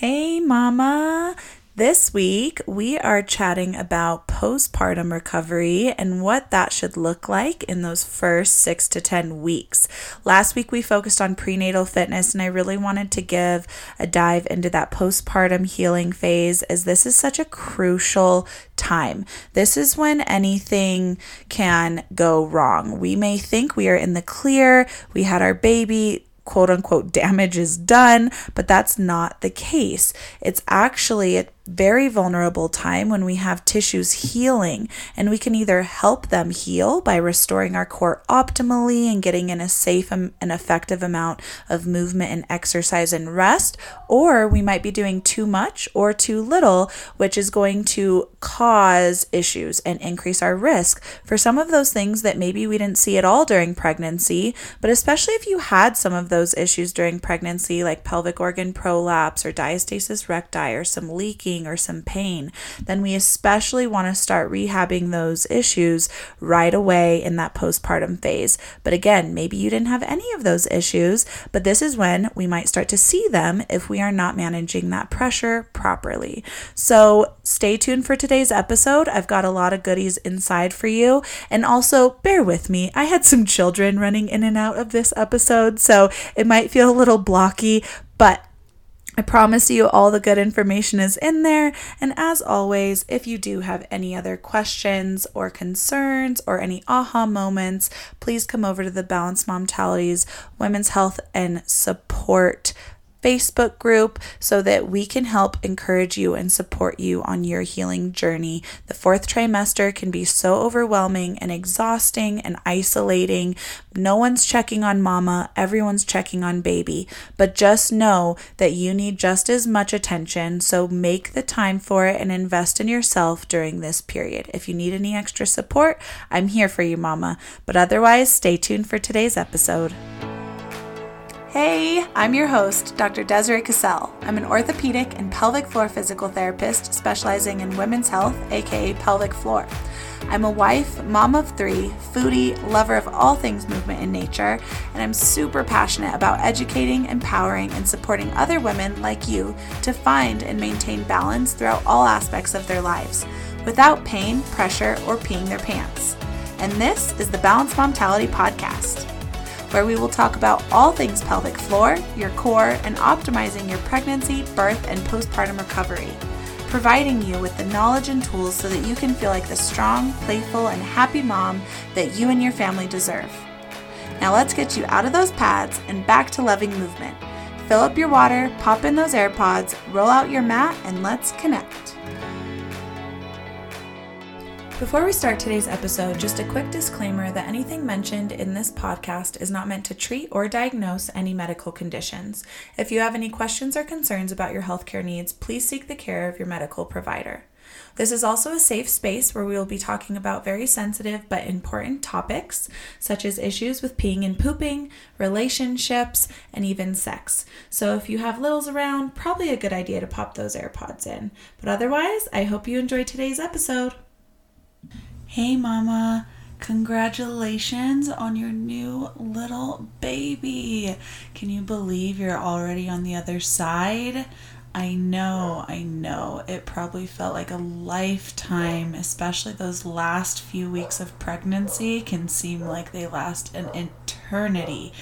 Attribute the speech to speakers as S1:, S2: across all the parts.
S1: Hey, Mama. This week, we are chatting about postpartum recovery and what that should look like in those first six to 10 weeks. Last week, we focused on prenatal fitness, and I really wanted to give a dive into that postpartum healing phase as this is such a crucial time. This is when anything can go wrong. We may think we are in the clear, we had our baby, quote unquote damage is done, but that's not the case. It's actually a very vulnerable time when we have tissues healing, and we can either help them heal by restoring our core optimally and getting in a safe and effective amount of movement and exercise and rest, or we might be doing too much or too little, which is going to cause issues and increase our risk for some of those things that maybe we didn't see at all during pregnancy, but especially if you had some of those issues during pregnancy, like pelvic organ prolapse or diastasis recti or some leaking or some pain, then we especially want to start rehabbing those issues right away in that postpartum phase. But again, maybe you didn't have any of those issues, but this is when we might start to see them if we are not managing that pressure properly. So stay tuned for today's episode. I've got a lot of goodies inside for you. And also, bear with me. I had some children running in and out of this episode, so it might feel a little blocky, but I promise you all the good information is in there. And as always, if you do have any other questions or concerns or any aha moments, please come over to the Balanced Momtalities Women's Health and Support Facebook group so that we can help encourage you and support you on your healing journey. The fourth trimester can be so overwhelming and exhausting and isolating. No one's checking on mama, everyone's checking on baby. But just know that you need just as much attention, so make the time for it and invest in yourself during this period. If you need any extra support, I'm here for you, mama. But otherwise, stay tuned for today's episode. Hey, I'm your host, Dr. Desiree Cassell. I'm an orthopedic and pelvic floor physical therapist specializing in women's health, aka pelvic floor. I'm a wife, mom of three, foodie, lover of all things movement and nature, and I'm super passionate about educating, empowering, and supporting other women like you to find and maintain balance throughout all aspects of their lives without pain, pressure, or peeing their pants. And this is the Balanced Momtality Podcast where we will talk about all things pelvic floor, your core, and optimizing your pregnancy, birth, and postpartum recovery, providing you with the knowledge and tools so that you can feel like the strong, playful, and happy mom that you and your family deserve. Now let's get you out of those pads and back to loving movement. Fill up your water, pop in those AirPods, roll out your mat, and let's connect. Before we start today's episode, just a quick disclaimer that anything mentioned in this podcast is not meant to treat or diagnose any medical conditions. If you have any questions or concerns about your healthcare needs, please seek the care of your medical provider. This is also a safe space where we will be talking about very sensitive but important topics, such as issues with peeing and pooping, relationships, and even sex. So if you have littles around, probably a good idea to pop those AirPods in. But otherwise, I hope you enjoy today's episode. Hey, Mama. Congratulations on your new little baby. Can you believe you're already on the other side? I know, I know. It probably felt like a lifetime, especially those last few weeks of pregnancy can seem like they last an eternity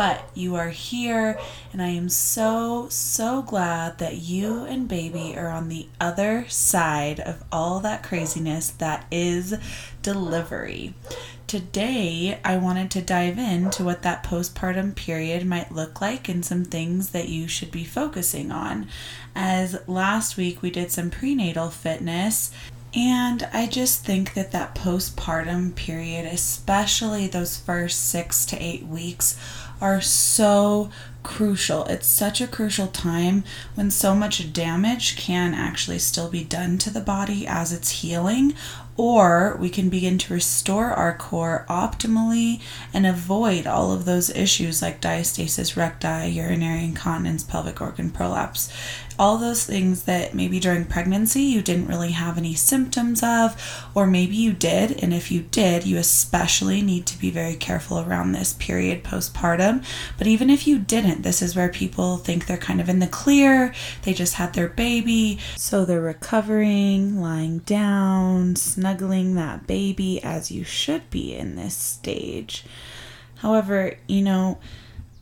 S1: but you are here, and I am so, so glad that you and baby are on the other side of all that craziness that is delivery. Today, I wanted to dive into what that postpartum period might look like and some things that you should be focusing on. As last week we did some prenatal fitness, and I just think that that postpartum period, especially those first six to eight weeks, are so crucial. It's such a crucial time when so much damage can actually still be done to the body as it's healing, or we can begin to restore our core optimally and avoid all of those issues like diastasis recti, urinary incontinence, pelvic organ prolapse all those things that maybe during pregnancy you didn't really have any symptoms of, or maybe you did. And if you did, you especially need to be very careful around this period postpartum. But even if you didn't, accident. This is where people think they're kind of in the clear. They just had their baby. So they're recovering, lying down, snuggling that baby as you should be in this stage. However, you know,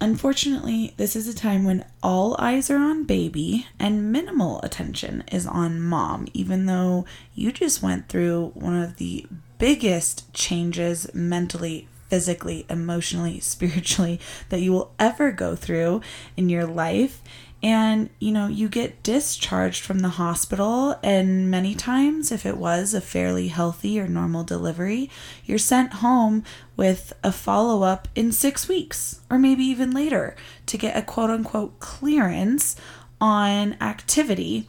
S1: Unfortunately, this is a time when all eyes are on baby and minimal attention is on mom, even though you just went through one of the biggest changes mentally, physically, emotionally, spiritually that you will ever go through in your life. And you know you get discharged from the hospital and many times if it was a fairly healthy or normal delivery you're sent home with a follow-up in 6 weeks or maybe even later to get a quote unquote clearance on activity.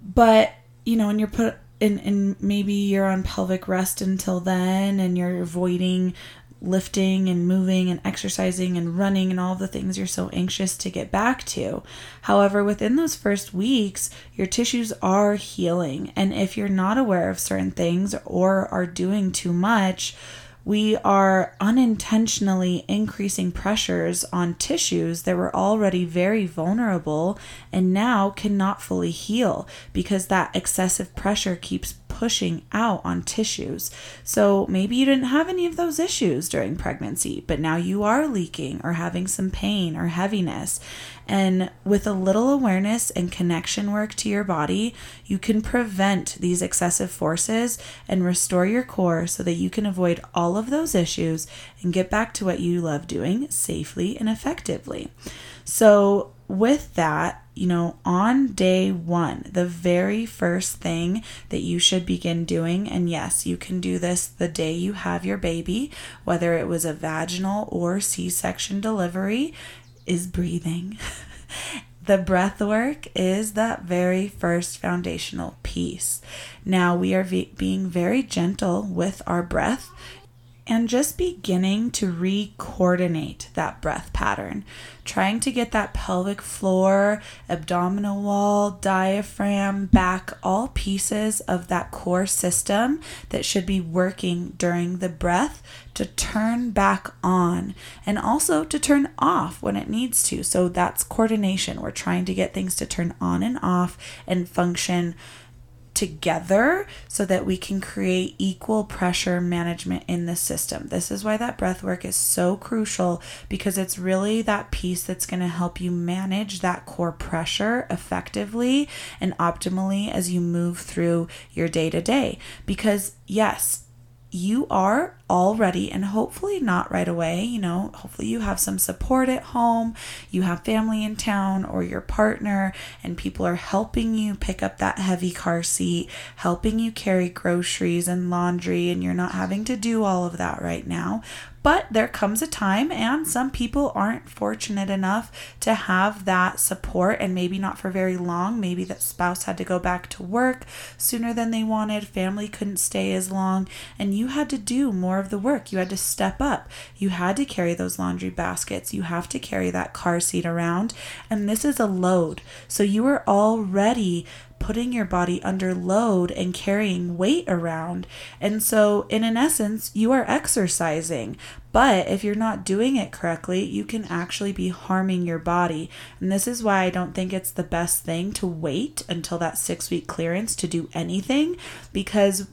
S1: But you know and you're put in and maybe you're on pelvic rest until then and you're avoiding lifting and moving and exercising and running and all the things you're so anxious to get back to. However, within those first weeks, your tissues are healing. And if you're not aware of certain things or are doing too much, we are unintentionally increasing pressures on tissues that were already very vulnerable and now cannot fully heal because that excessive pressure keeps pushing out on tissues. So maybe you didn't have any of those issues during pregnancy, but now you are leaking or having some pain or heaviness. And with a little awareness and connection work to your body, you can prevent these excessive forces and restore your core so that you can avoid all of those issues and get back to what you love doing safely and effectively. So, with that, you know, on day one, the very first thing that you should begin doing, and yes, you can do this the day you have your baby, whether it was a vaginal or C section delivery, is breathing. the breath work is that very first foundational piece. Now we are v- being very gentle with our breath and just beginning to re coordinate that breath pattern, trying to get that pelvic floor, abdominal wall, diaphragm, back, all pieces of that core system that should be working during the breath to turn back on and also to turn off when it needs to. So that's coordination. We're trying to get things to turn on and off and function together so that we can create equal pressure management in the system. This is why that breath work is so crucial because it's really that piece that's going to help you manage that core pressure effectively and optimally as you move through your day to day. Because, yes, you are already and hopefully not right away you know hopefully you have some support at home you have family in town or your partner and people are helping you pick up that heavy car seat helping you carry groceries and laundry and you're not having to do all of that right now but there comes a time, and some people aren't fortunate enough to have that support, and maybe not for very long. Maybe that spouse had to go back to work sooner than they wanted, family couldn't stay as long, and you had to do more of the work. You had to step up. You had to carry those laundry baskets. You have to carry that car seat around, and this is a load. So you are already putting your body under load and carrying weight around. And so, in an essence, you are exercising. But if you're not doing it correctly, you can actually be harming your body. And this is why I don't think it's the best thing to wait until that six week clearance to do anything because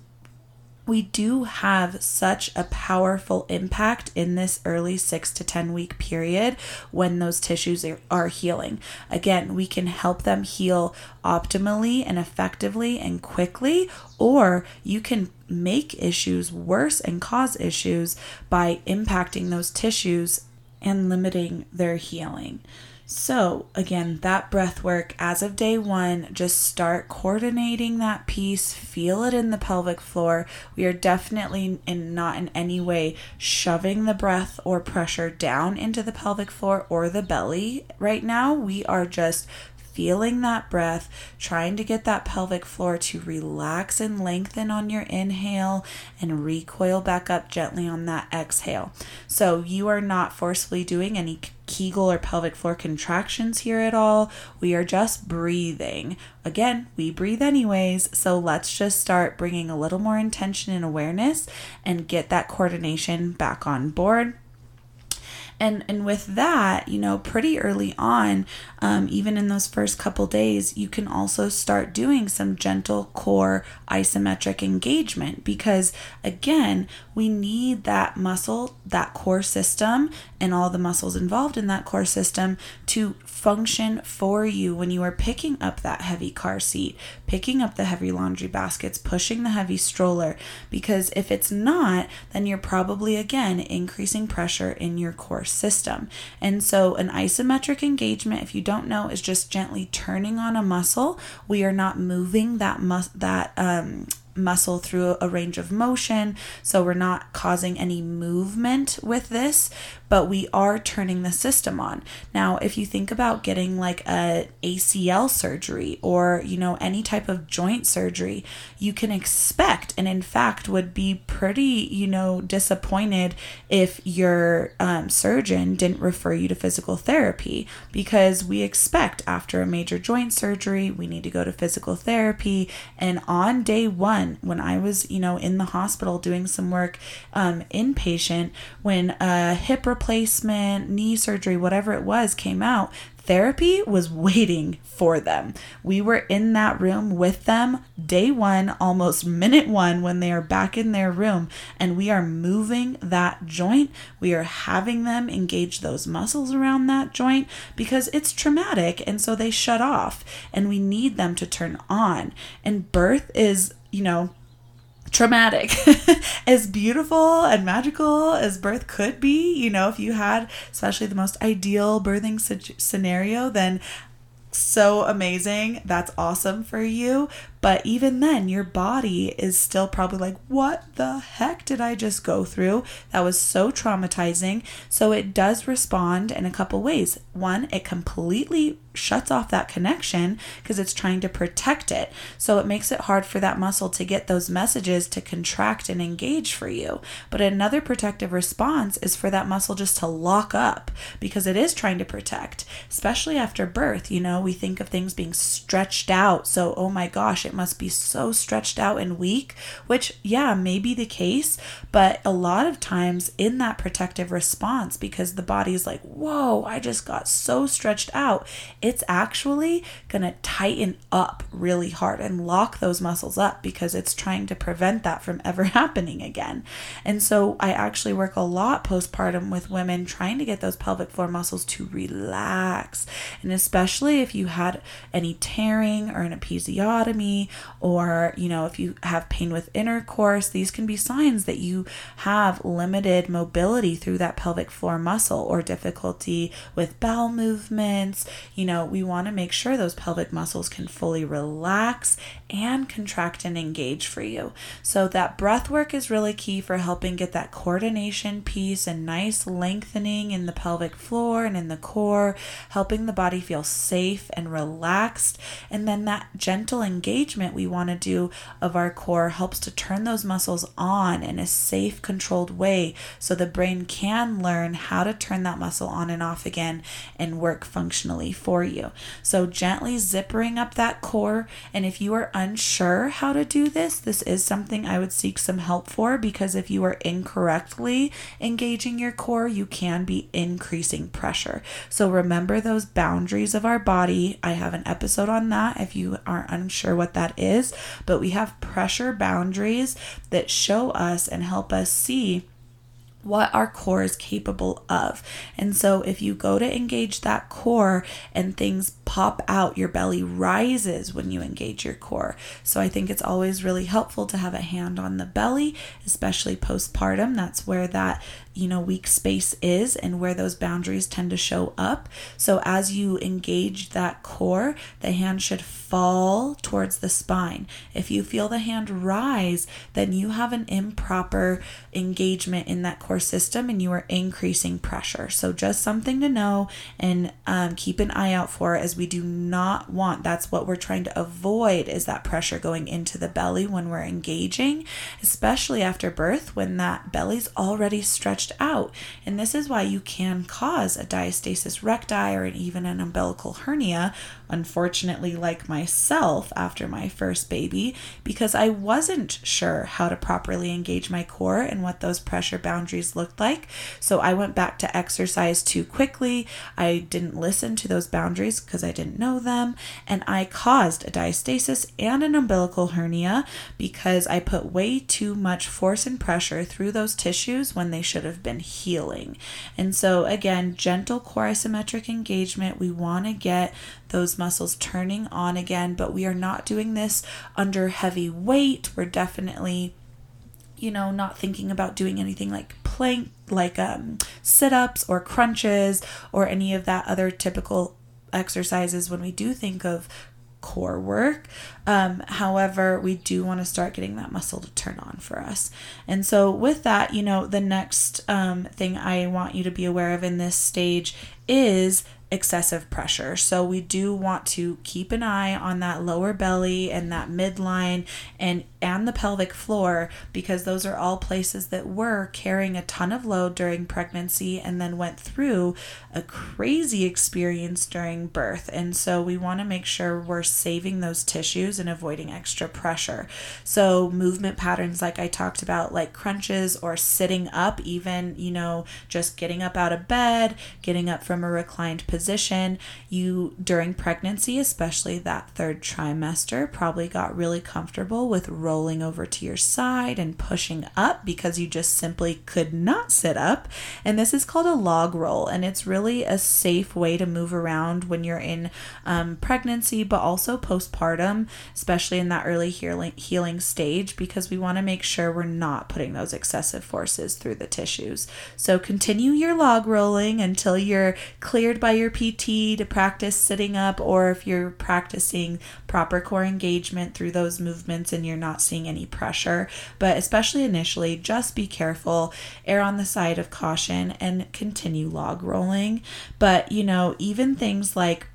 S1: we do have such a powerful impact in this early six to 10 week period when those tissues are healing. Again, we can help them heal optimally and effectively and quickly, or you can make issues worse and cause issues by impacting those tissues and limiting their healing. So, again, that breath work as of day one, just start coordinating that piece, feel it in the pelvic floor. We are definitely in not in any way shoving the breath or pressure down into the pelvic floor or the belly right now. We are just feeling that breath, trying to get that pelvic floor to relax and lengthen on your inhale and recoil back up gently on that exhale. So you are not forcefully doing any Kegel or pelvic floor contractions here at all. We are just breathing. Again, we breathe anyways, so let's just start bringing a little more intention and awareness and get that coordination back on board. And and with that, you know, pretty early on, um, even in those first couple days, you can also start doing some gentle core isometric engagement because again, we need that muscle, that core system, and all the muscles involved in that core system to function for you when you are picking up that heavy car seat, picking up the heavy laundry baskets, pushing the heavy stroller. Because if it's not, then you're probably again increasing pressure in your core system. And so, an isometric engagement, if you don't know, is just gently turning on a muscle. We are not moving that mus- that um, muscle through a range of motion. So we're not causing any movement with this, but we are turning the system on. Now, if you think about getting like a ACL surgery or, you know, any type of joint surgery, you can expect and in fact would be pretty, you know, disappointed if your um, surgeon didn't refer you to physical therapy because we expect after a major joint surgery, we need to go to physical therapy and on day 1 when I was, you know, in the hospital doing some work um, inpatient, when a hip replacement, knee surgery, whatever it was, came out, therapy was waiting for them. We were in that room with them day one, almost minute one, when they are back in their room, and we are moving that joint. We are having them engage those muscles around that joint because it's traumatic, and so they shut off, and we need them to turn on. And birth is you know, traumatic. as beautiful and magical as birth could be, you know, if you had especially the most ideal birthing scenario, then so amazing. That's awesome for you. But even then, your body is still probably like, what the heck did I just go through? That was so traumatizing. So it does respond in a couple ways. One, it completely shuts off that connection because it's trying to protect it. So it makes it hard for that muscle to get those messages to contract and engage for you. But another protective response is for that muscle just to lock up because it is trying to protect, especially after birth. You know, we think of things being stretched out. So, oh my gosh, it must be so stretched out and weak, which, yeah, may be the case, but a lot of times in that protective response, because the body's like, whoa, I just got so stretched out, it's actually gonna tighten up really hard and lock those muscles up because it's trying to prevent that from ever happening again. And so I actually work a lot postpartum with women trying to get those pelvic floor muscles to relax. And especially if you had any tearing or an episiotomy or, you know, if you have pain with intercourse, these can be signs that you have limited mobility through that pelvic floor muscle or difficulty with bowel movements. You know, we want to make sure those pelvic muscles can fully relax and contract and engage for you. So that breath work is really key for helping get that coordination piece and nice lengthening in the pelvic floor and in the core, helping the body feel safe and relaxed. And then that gentle engagement we want to do of our core helps to turn those muscles on in a safe, controlled way so the brain can learn how to turn that muscle on and off again and work functionally for you. So, gently zippering up that core. And if you are unsure how to do this, this is something I would seek some help for because if you are incorrectly engaging your core, you can be increasing pressure. So, remember those boundaries of our body. I have an episode on that if you are unsure what that that is, but we have pressure boundaries that show us and help us see what our core is capable of. And so, if you go to engage that core and things pop out, your belly rises when you engage your core. So, I think it's always really helpful to have a hand on the belly, especially postpartum. That's where that you know weak space is and where those boundaries tend to show up. So as you engage that core the hand should fall towards the spine. If you feel the hand rise then you have an improper engagement in that core system and you are increasing pressure. So just something to know and um, keep an eye out for as we do not want that's what we're trying to avoid is that pressure going into the belly when we're engaging especially after birth when that belly's already stretched stretched out. And this is why you can cause a diastasis recti or even an umbilical hernia unfortunately, like myself after my first baby, because I wasn't sure how to properly engage my core and what those pressure boundaries looked like. So I went back to exercise too quickly. I didn't listen to those boundaries because I didn't know them. And I caused a diastasis and an umbilical hernia because I put way too much force and pressure through those tissues when they should have been healing. And so, again, gentle core isometric engagement. We want to get those muscles turning on again, but we are not doing this under heavy weight. We're definitely you know, not thinking about doing anything like plank, like um, sit ups or crunches or any of that other typical exercises when we do think of core work. Um, however, we do want to start getting that muscle to turn on for us. And so, with that, you know, the next um, thing I want you to be aware of in this stage is excessive pressure. So we do want to keep an eye on that lower belly and that midline and and the pelvic floor because those are all places that were carrying a ton of load during pregnancy and then went through a crazy experience during birth. And so we want to make sure we're saving those tissues and avoiding extra pressure. So movement patterns like I talked about like crunches or sitting up even, you know, just getting up out of bed, getting up from a reclined position you during pregnancy, especially that third trimester, probably got really comfortable with rolling over to your side and pushing up because you just simply could not sit up. And this is called a log roll, and it's really a safe way to move around when you're in um, pregnancy, but also postpartum, especially in that early healing, healing stage, because we want to make sure we're not putting those excessive forces through the tissues. So continue your log rolling until you're cleared by your PT to practice sitting up, or if you're practicing proper core engagement through those movements and you're not seeing any pressure. But especially initially, just be careful, err on the side of caution, and continue log rolling. But you know, even things like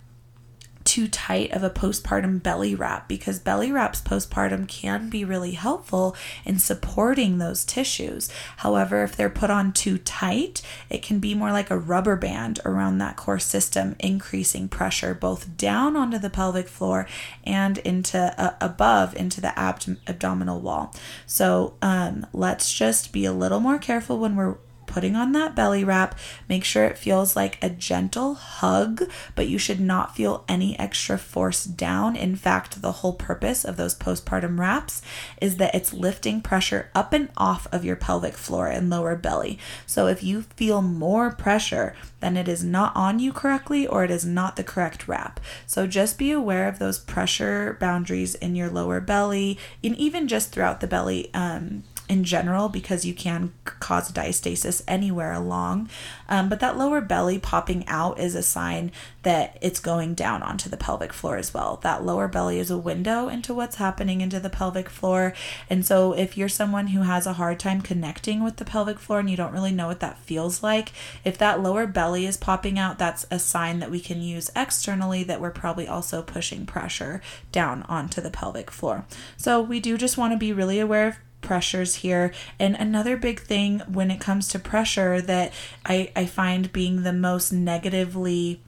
S1: too tight of a postpartum belly wrap because belly wraps postpartum can be really helpful in supporting those tissues. However, if they're put on too tight, it can be more like a rubber band around that core system, increasing pressure both down onto the pelvic floor and into uh, above into the abd- abdominal wall. So um, let's just be a little more careful when we're putting on that belly wrap. Make sure it feels like a gentle hug, but you should not feel any extra force down. In fact, the whole purpose of those postpartum wraps is that it's lifting pressure up and off of your pelvic floor and lower belly. So if you feel more pressure, then it is not on you correctly or it is not the correct wrap. So just be aware of those pressure boundaries in your lower belly and even just throughout the belly. Um, in general because you can cause diastasis anywhere along. Um, but that lower belly popping out is a sign that it's going down onto the pelvic floor as well. That lower belly is a window into what's happening into the pelvic floor. And so if you're someone who has a hard time connecting with the pelvic floor and you don't really know what that feels like, if that lower belly is popping out, that's a sign that we can use externally that we're probably also pushing pressure down onto the pelvic floor. So we do just want to be really aware of pressures here. And another big thing when it comes to pressure that I, I find being the most negatively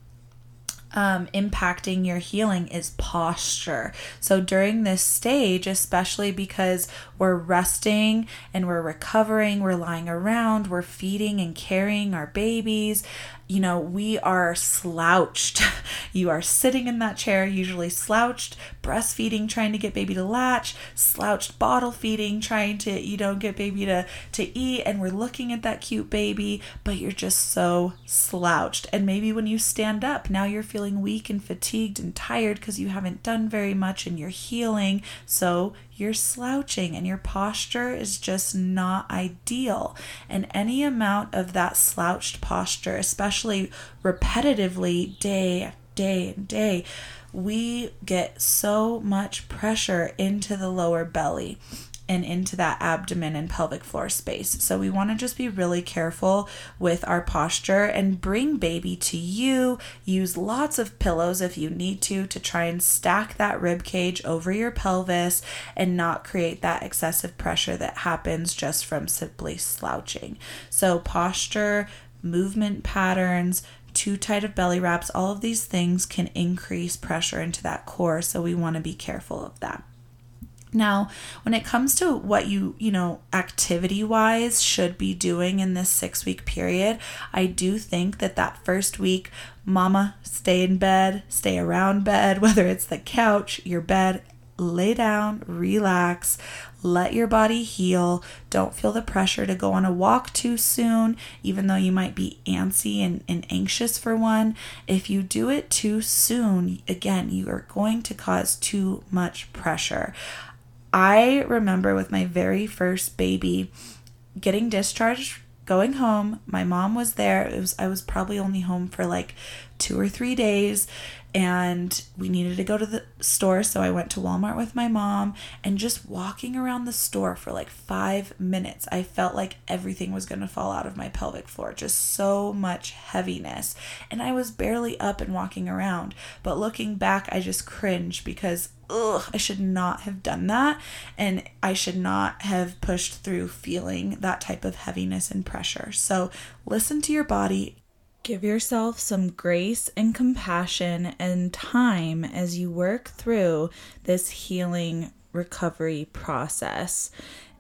S1: um, impacting your healing is posture. So during this stage, especially because we're resting and we're recovering, we're lying around, we're feeding and carrying our babies, you know, we are slouched. you are sitting in that chair, usually slouched, breastfeeding, trying to get baby to latch, slouched bottle feeding, trying to, you know, get baby to, to eat. And we're looking at that cute baby, but you're just so slouched. And maybe when you stand up, now you're feeling weak and fatigued and tired because you haven't done very much and you're healing. So you're slouching and your posture is just not ideal. And any amount of that slouched posture, especially repetitively day day and day, we get so much pressure into the lower belly and into that abdomen and pelvic floor space. So we want to just be really careful with our posture and bring baby to you. Use lots of pillows if you need to to try and stack that rib cage over your pelvis and not create that excessive pressure that happens just from simply slouching. So posture movement patterns, too tight of belly wraps, all of these things can increase pressure into that core. So we want to be careful of that. Now, when it comes to what you, you know, activity wise should be doing in this six week period, I do think that that first week, mama, stay in bed, stay around bed, whether it's the couch, your bed, lay down, relax, let your body heal. Don't feel the pressure to go on a walk too soon, even though you might be antsy and, and anxious for one. If you do it too soon, again, you are going to cause too much pressure. I remember with my very first baby getting discharged, going home. My mom was there. It was I was probably only home for like 2 or 3 days and we needed to go to the store so i went to walmart with my mom and just walking around the store for like five minutes i felt like everything was going to fall out of my pelvic floor just so much heaviness and i was barely up and walking around but looking back i just cringe because ugh, I should not have done that. And I should not have pushed through feeling that type of heaviness and pressure. So listen to your body, Give yourself some grace and compassion and time as you work through this healing recovery process.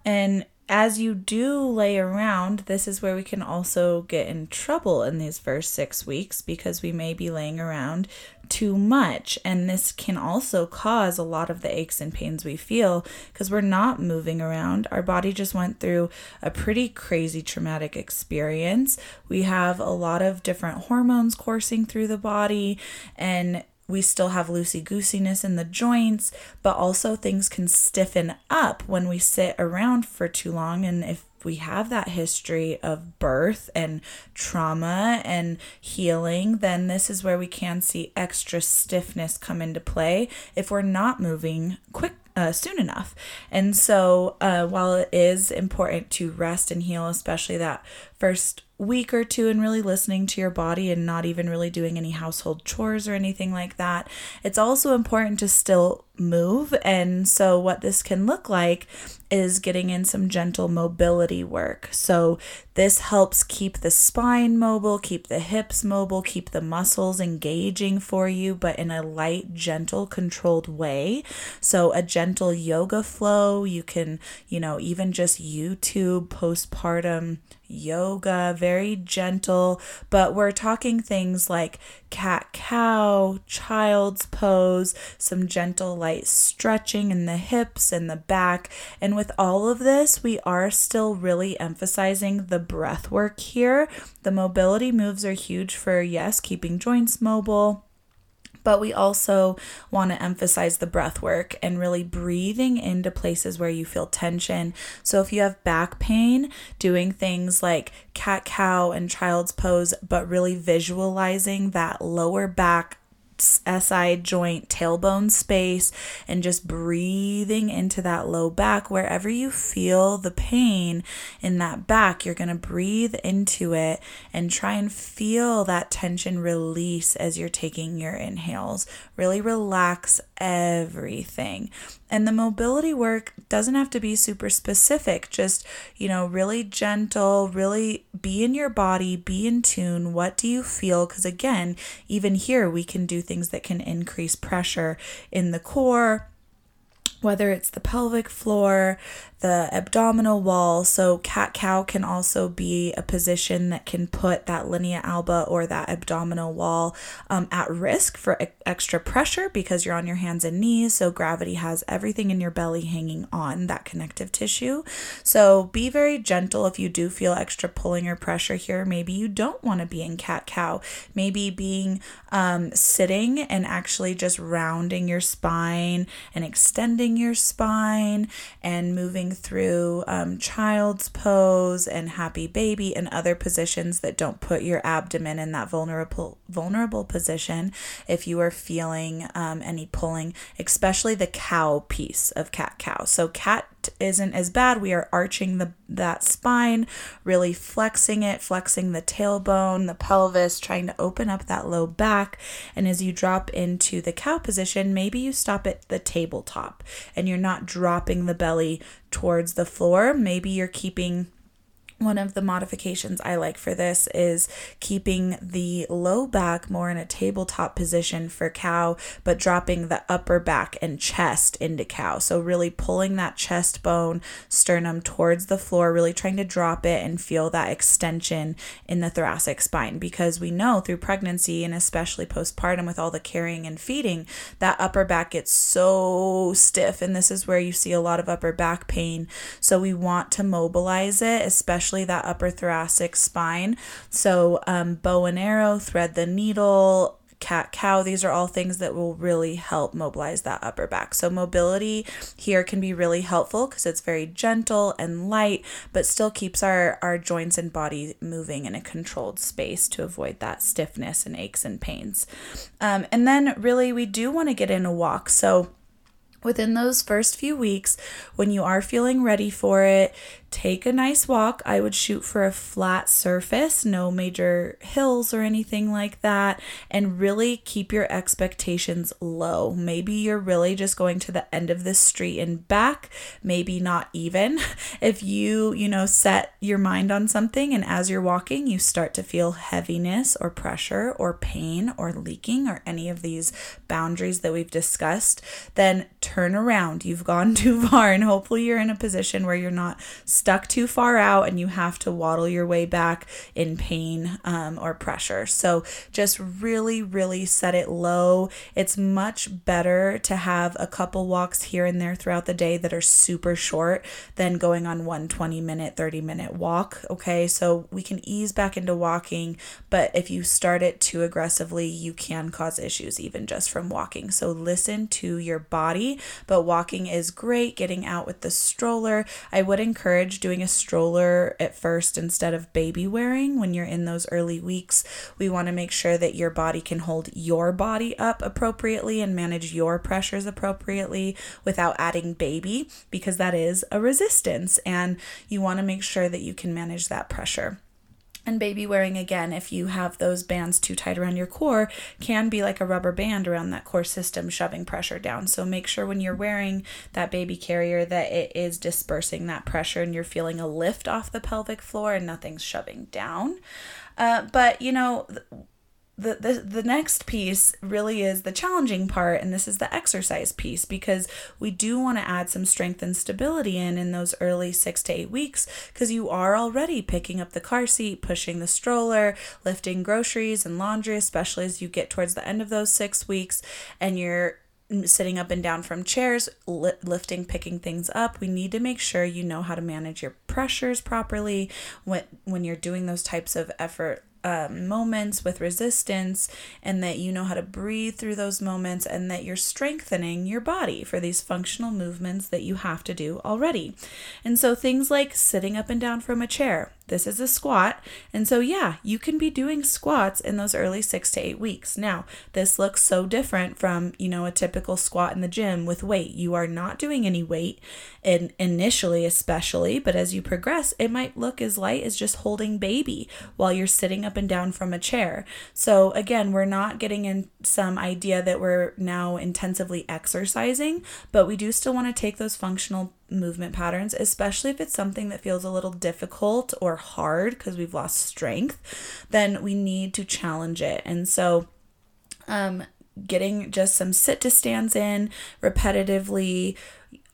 S1: And as you do lay around, this is where we can also get in trouble in these first six weeks because we may be laying around too much. And this can also cause a lot of the aches and pains we feel because we're not moving around. Our body just went through a pretty crazy traumatic experience. We have a lot of different hormones coursing through the body, and we still have loosey goosiness in the joints, but also things can stiffen up when we sit around for too long. And if we have that history of birth and trauma and healing, then this is where we can see extra stiffness come into play if we're not moving quick uh, soon enough. And so, uh, while it is important to rest and heal, especially that first week or two, and really listening to your body and not even really doing any household chores or anything like that, it's also important to still move. And so, what this can look like is getting in some gentle mobility work. So, this helps keep the spine mobile, keep the hips mobile, keep the muscles engaging for you, but in a light, gentle, controlled way. So, a gentle yoga flow, you can, you know, even just YouTube postpartum yoga, very gentle, but we're talking things like cat cow, child's pose, some gentle light stretching in the hips and the back. And with all of this, we are still really emphasizing the breath work here. The mobility moves are huge for, yes, keeping joints mobile but we also want to emphasize the breath work and really breathing into places where you feel tension. So if you have back pain, doing things like cat cow and child's pose, but really visualizing that lower back SI joint tailbone space and just breathing into that low back. Wherever you feel the pain in that back, you're going to breathe into it and try and feel that tension release as you're taking your inhales. Really relax everything. And the mobility work doesn't have to be super specific, just, you know, really gentle, really be in your body, be in tune. What do you feel? Because again, even here, we can do things that can increase pressure in the core whether it's the pelvic floor, the abdominal wall. So, cat cow can also be a position that can put that linea alba or that abdominal wall um, at risk for e- extra pressure because you're on your hands and knees. So, gravity has everything in your belly hanging on that connective tissue. So, be very gentle if you do feel extra pulling or pressure here. Maybe you don't want to be in cat cow. Maybe being um, sitting and actually just rounding your spine and extending your spine and moving through um, child's pose and happy baby and other positions that don't put your abdomen in that vulnerable vulnerable position if you are feeling um, any pulling especially the cow piece of cat cow. So cat isn't as bad we are arching the that spine really flexing it flexing the tailbone the pelvis trying to open up that low back and as you drop into the cow position maybe you stop at the tabletop and you're not dropping the belly towards the floor. Maybe you're keeping one of the modifications I like for this is keeping the low back more in a tabletop position for cow, but dropping the upper back and chest into cow. So, really pulling that chest bone, sternum towards the floor, really trying to drop it and feel that extension in the thoracic spine. Because we know through pregnancy and especially postpartum with all the carrying and feeding, that upper back gets so stiff. And this is where you see a lot of upper back pain. So, we want to mobilize it, especially especially that upper thoracic spine. So, um, bow and arrow, thread the needle, cat cow these are all things that will really help mobilize that upper back. So mobility here can be really helpful because it's very gentle and light but still keeps our our joints and body moving in a controlled space to avoid that stiffness and aches and pains. Um, and then really we do want to get in a walk. So within those first few weeks, when you are feeling ready for it, take a nice walk. I would shoot for a flat surface, no major hills or anything like that, and really keep your expectations low. Maybe you're really just going to the end of the street and back, maybe not even. If you, you know, set your mind on something and as you're walking, you start to feel heaviness or pressure or pain or leaking or any of these boundaries that we've discussed, then turn around. You've gone too far, and hopefully, you're in a position where you're not stuck too far out and you have to waddle your way back in pain um, or pressure. So just really, really set it low. It's much better to have a couple walks here and there throughout the day that are super short than going on one 20 minute, 30 minute walk. Okay, so we can ease back into walking, but if you start it too aggressively, you can cause issues even just from walking. So listen to your body, but walking is great. Getting out with the stroller, I would encourage encourage doing a stroller at first instead of baby wearing when you're in those early weeks. We want to make sure that your body can hold your body up appropriately and manage your pressures appropriately without adding baby because that is a resistance and you want to make sure that you can manage that pressure. And baby wearing again, if you have those bands too tight around your core, can be like a rubber band around that core system, shoving pressure down. So make sure when you're wearing that baby carrier that it is dispersing that pressure and you're feeling a lift off the pelvic floor and nothing's shoving down. Uh, but you know, the, the the next piece really is the challenging part and this is the exercise piece because we do want to add some strength and stability in in those early 6 to 8 weeks because you are already picking up the car seat pushing the stroller lifting groceries and laundry especially as you get towards the end of those 6 weeks and you're sitting up and down from chairs, li- lifting, picking things up. We need to make sure you know how to manage your pressures properly when when you're doing those types of effort um, moments with resistance and that you know how to breathe through those moments and that you're strengthening your body for these functional movements that you have to do already. And so things like sitting up and down from a chair, this is a squat. And so, yeah, you can be doing squats in those early six to eight weeks. Now, this looks so different from, you know, a typical squat in the gym with weight. You are not doing any weight in, initially, especially, but as you progress, it might look as light as just holding baby while you're sitting up and down from a chair. So, again, we're not getting in some idea that we're now intensively exercising, but we do still want to take those functional movement patterns, especially if it's something that feels a little difficult or hard because we've lost strength, then we need to challenge it. And so, um, getting just some sit to stands in repetitively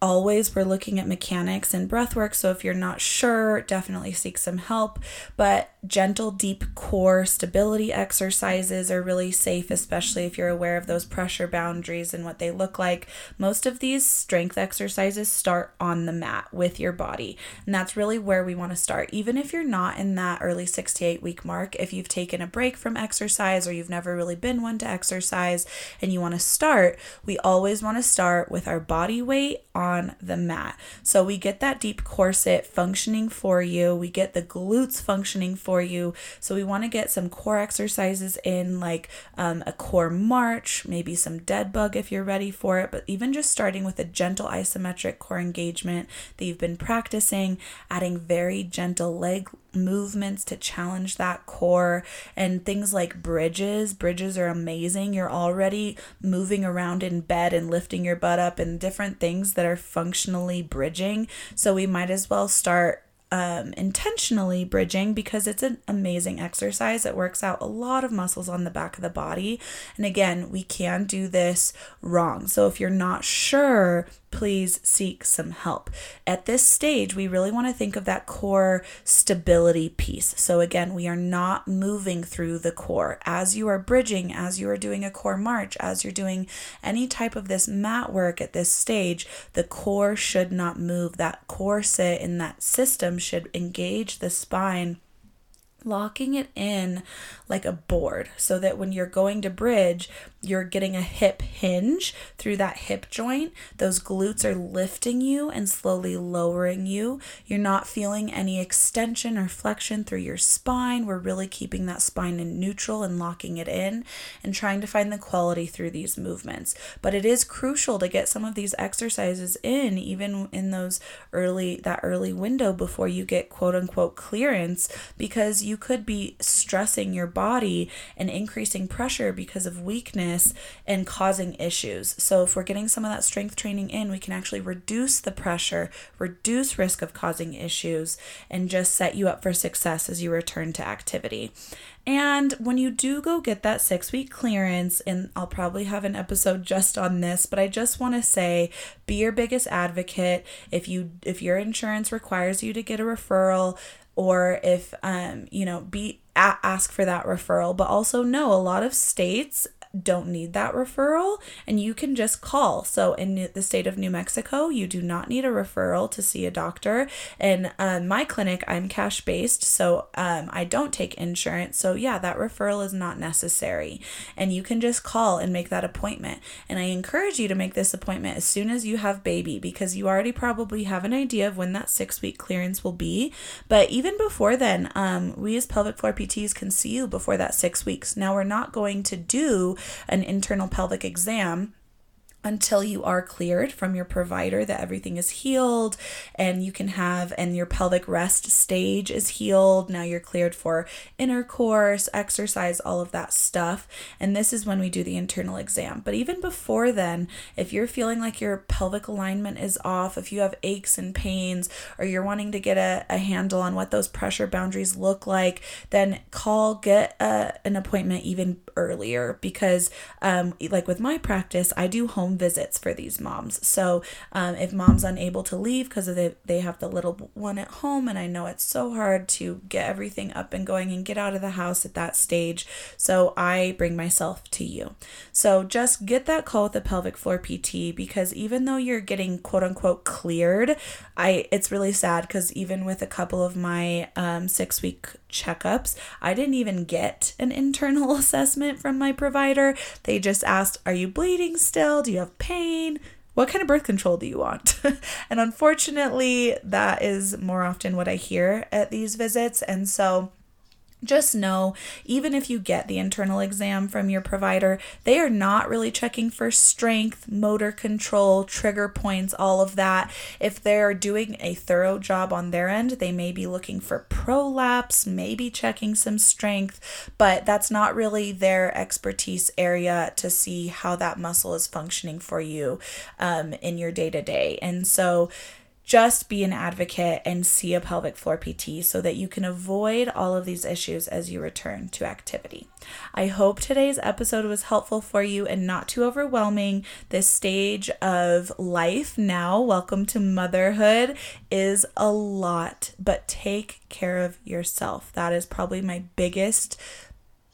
S1: always we're looking at mechanics and breath work so if you're not sure definitely seek some help but gentle deep core stability exercises are really safe especially if you're aware of those pressure boundaries and what they look like most of these strength exercises start on the mat with your body and that's really where we want to start even if you're not in that early 6 to 8 week mark if you've taken a break from exercise or you've never really been one to exercise and you want to start we always want to start with our body weight on the mat. So we get that deep corset functioning for you. We get the glutes functioning for you. So we want to get some core exercises in, like um, a core march, maybe some dead bug if you're ready for it. But even just starting with a gentle isometric core engagement that you've been practicing, adding very gentle leg movements to challenge that core and things like bridges. Bridges are amazing. You're already moving around in bed and lifting your butt up and different things that are functionally bridging. So we might as well start um, intentionally bridging because it's an amazing exercise. It works out a lot of muscles on the back of the body. And again, we can do this wrong. So if you're not sure, please seek some help. At this stage, we really want to think of that core stability piece. So, again, we are not moving through the core. As you are bridging, as you are doing a core march, as you're doing any type of this mat work at this stage, the core should not move. That core sit in that system should engage the spine locking it in like a board so that when you're going to bridge, you're getting a hip hinge through that hip joint. Those glutes are lifting you and slowly lowering you. You're not feeling any extension or flexion through your spine. We're really keeping that spine in neutral and locking it in and trying to find the quality through these movements. But it is crucial to get some of these exercises in, even in those early, that early window before you get quote unquote clearance, because you could be stressing your body and increasing pressure because of weakness and causing issues. So, if we're getting some of that strength training in, we can actually reduce the pressure, reduce risk of causing issues, and just set you up for success as you return to activity. And when you do go get that six week clearance, and I'll probably have an episode just on this, but I just want to say be your biggest advocate. If you if your insurance requires you to get a referral, or if um, you know be ask for that referral but also know a lot of states don't need that referral and you can just call. So, in the state of New Mexico, you do not need a referral to see a doctor. In uh, my clinic, I'm cash based, so um, I don't take insurance. So, yeah, that referral is not necessary. And you can just call and make that appointment. And I encourage you to make this appointment as soon as you have baby because you already probably have an idea of when that six week clearance will be. But even before then, um, we as pelvic floor PTs can see you before that six weeks. Now, we're not going to do an internal pelvic exam until you are cleared from your provider that everything is healed and you can have and your pelvic rest stage is healed. Now you're cleared for intercourse exercise all of that stuff. And this is when we do the internal exam. But even before then if you're feeling like your pelvic alignment is off if you have aches and pains or you're wanting to get a, a handle on what those pressure boundaries look like then call get a, an appointment even earlier because um, like with my practice i do home visits for these moms. So um, if mom's unable to leave because they, they have the little one at home, and I know it's so hard to get everything up and going and get out of the house at that stage. So I bring myself to you. So just get that call with the pelvic floor PT because even though you're getting quote unquote cleared, I it's really sad because even with a couple of my um, six week checkups. I didn't even get an internal assessment from my provider. They just asked, Are you bleeding still? Do you have pain? What kind of birth control do you want? and unfortunately, that is more often what I hear at these visits. And so just know, even if you get the internal exam from your provider, they are not really checking for strength, motor control, trigger points, all of that. If they're doing a thorough job on their end, they may be looking for prolapse, maybe checking some strength, but that's not really their expertise area to see how that muscle is functioning for you um, in your day to day. And so, just be an advocate and see a pelvic floor PT so that you can avoid all of these issues as you return to activity. I hope today's episode was helpful for you and not too overwhelming. This stage of life now, welcome to motherhood, is a lot, but take care of yourself. That is probably my biggest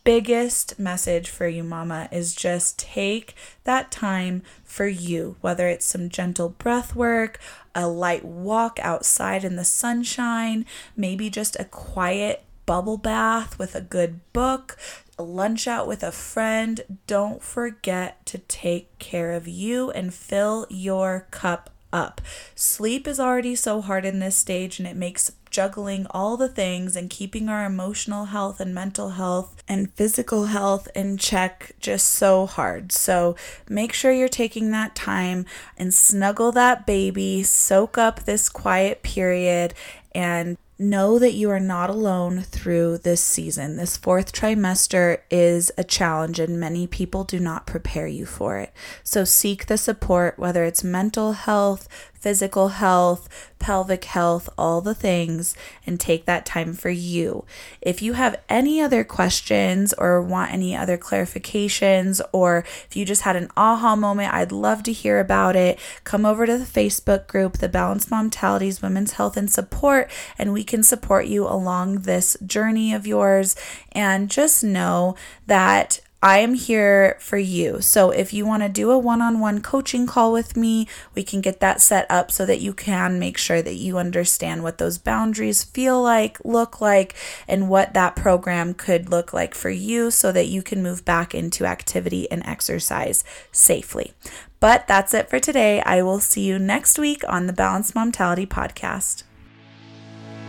S1: biggest message for you, mama, is just take that time for you, whether it's some gentle breath work, a light walk outside in the sunshine, maybe just a quiet bubble bath with a good book, a lunch out with a friend. Don't forget to take care of you and fill your cup up. Sleep is already so hard in this stage, and it makes juggling all the things and keeping our emotional health and mental health and physical health in check just so hard. So make sure you're taking that time and snuggle that baby, soak up this quiet period, and know that you are not alone through this season. This fourth trimester is a challenge, and many people do not prepare you for it. So seek the support, whether it's mental health, physical health, pelvic health, all the things, and take that time for you. If you have any other questions or want any other clarifications, or if you just had an aha moment, I'd love to hear about it. Come over to the Facebook group, The Balanced Momtalities Women's Health and Support, and we can support you along this journey of yours. And just know that I am here for you. So if you want to do a one on one coaching call with me, we can get that set up so that you can make sure that you understand what those boundaries feel like, look like, and what that program could look like for you so that you can move back into activity and exercise safely. But that's it for today. I will see you next week on the Balanced Momtality podcast.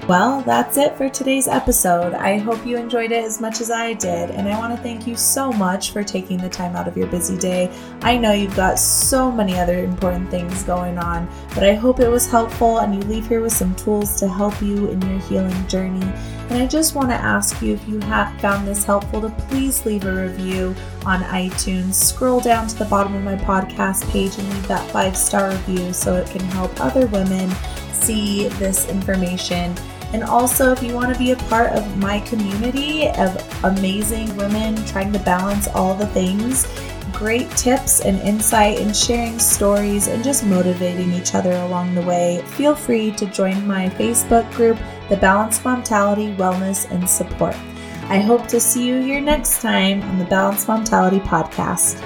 S1: Well, that's it for today's episode. I hope you enjoyed it as much as I did, and I want to thank you so much for taking the time out of your busy day. I know you've got so many other important things going on, but I hope it was helpful and you leave here with some tools to help you in your healing journey. And I just want to ask you if you have found this helpful to please leave a review on iTunes. Scroll down to the bottom of my podcast page and leave that five star review so it can help other women see this information and also, if you want to be a part of my community of amazing women trying to balance all the things, great tips and insight and sharing stories and just motivating each other along the way, feel free to join my Facebook group, The Balanced Momtality Wellness and Support. I hope to see you here next time on the Balanced Momtality Podcast.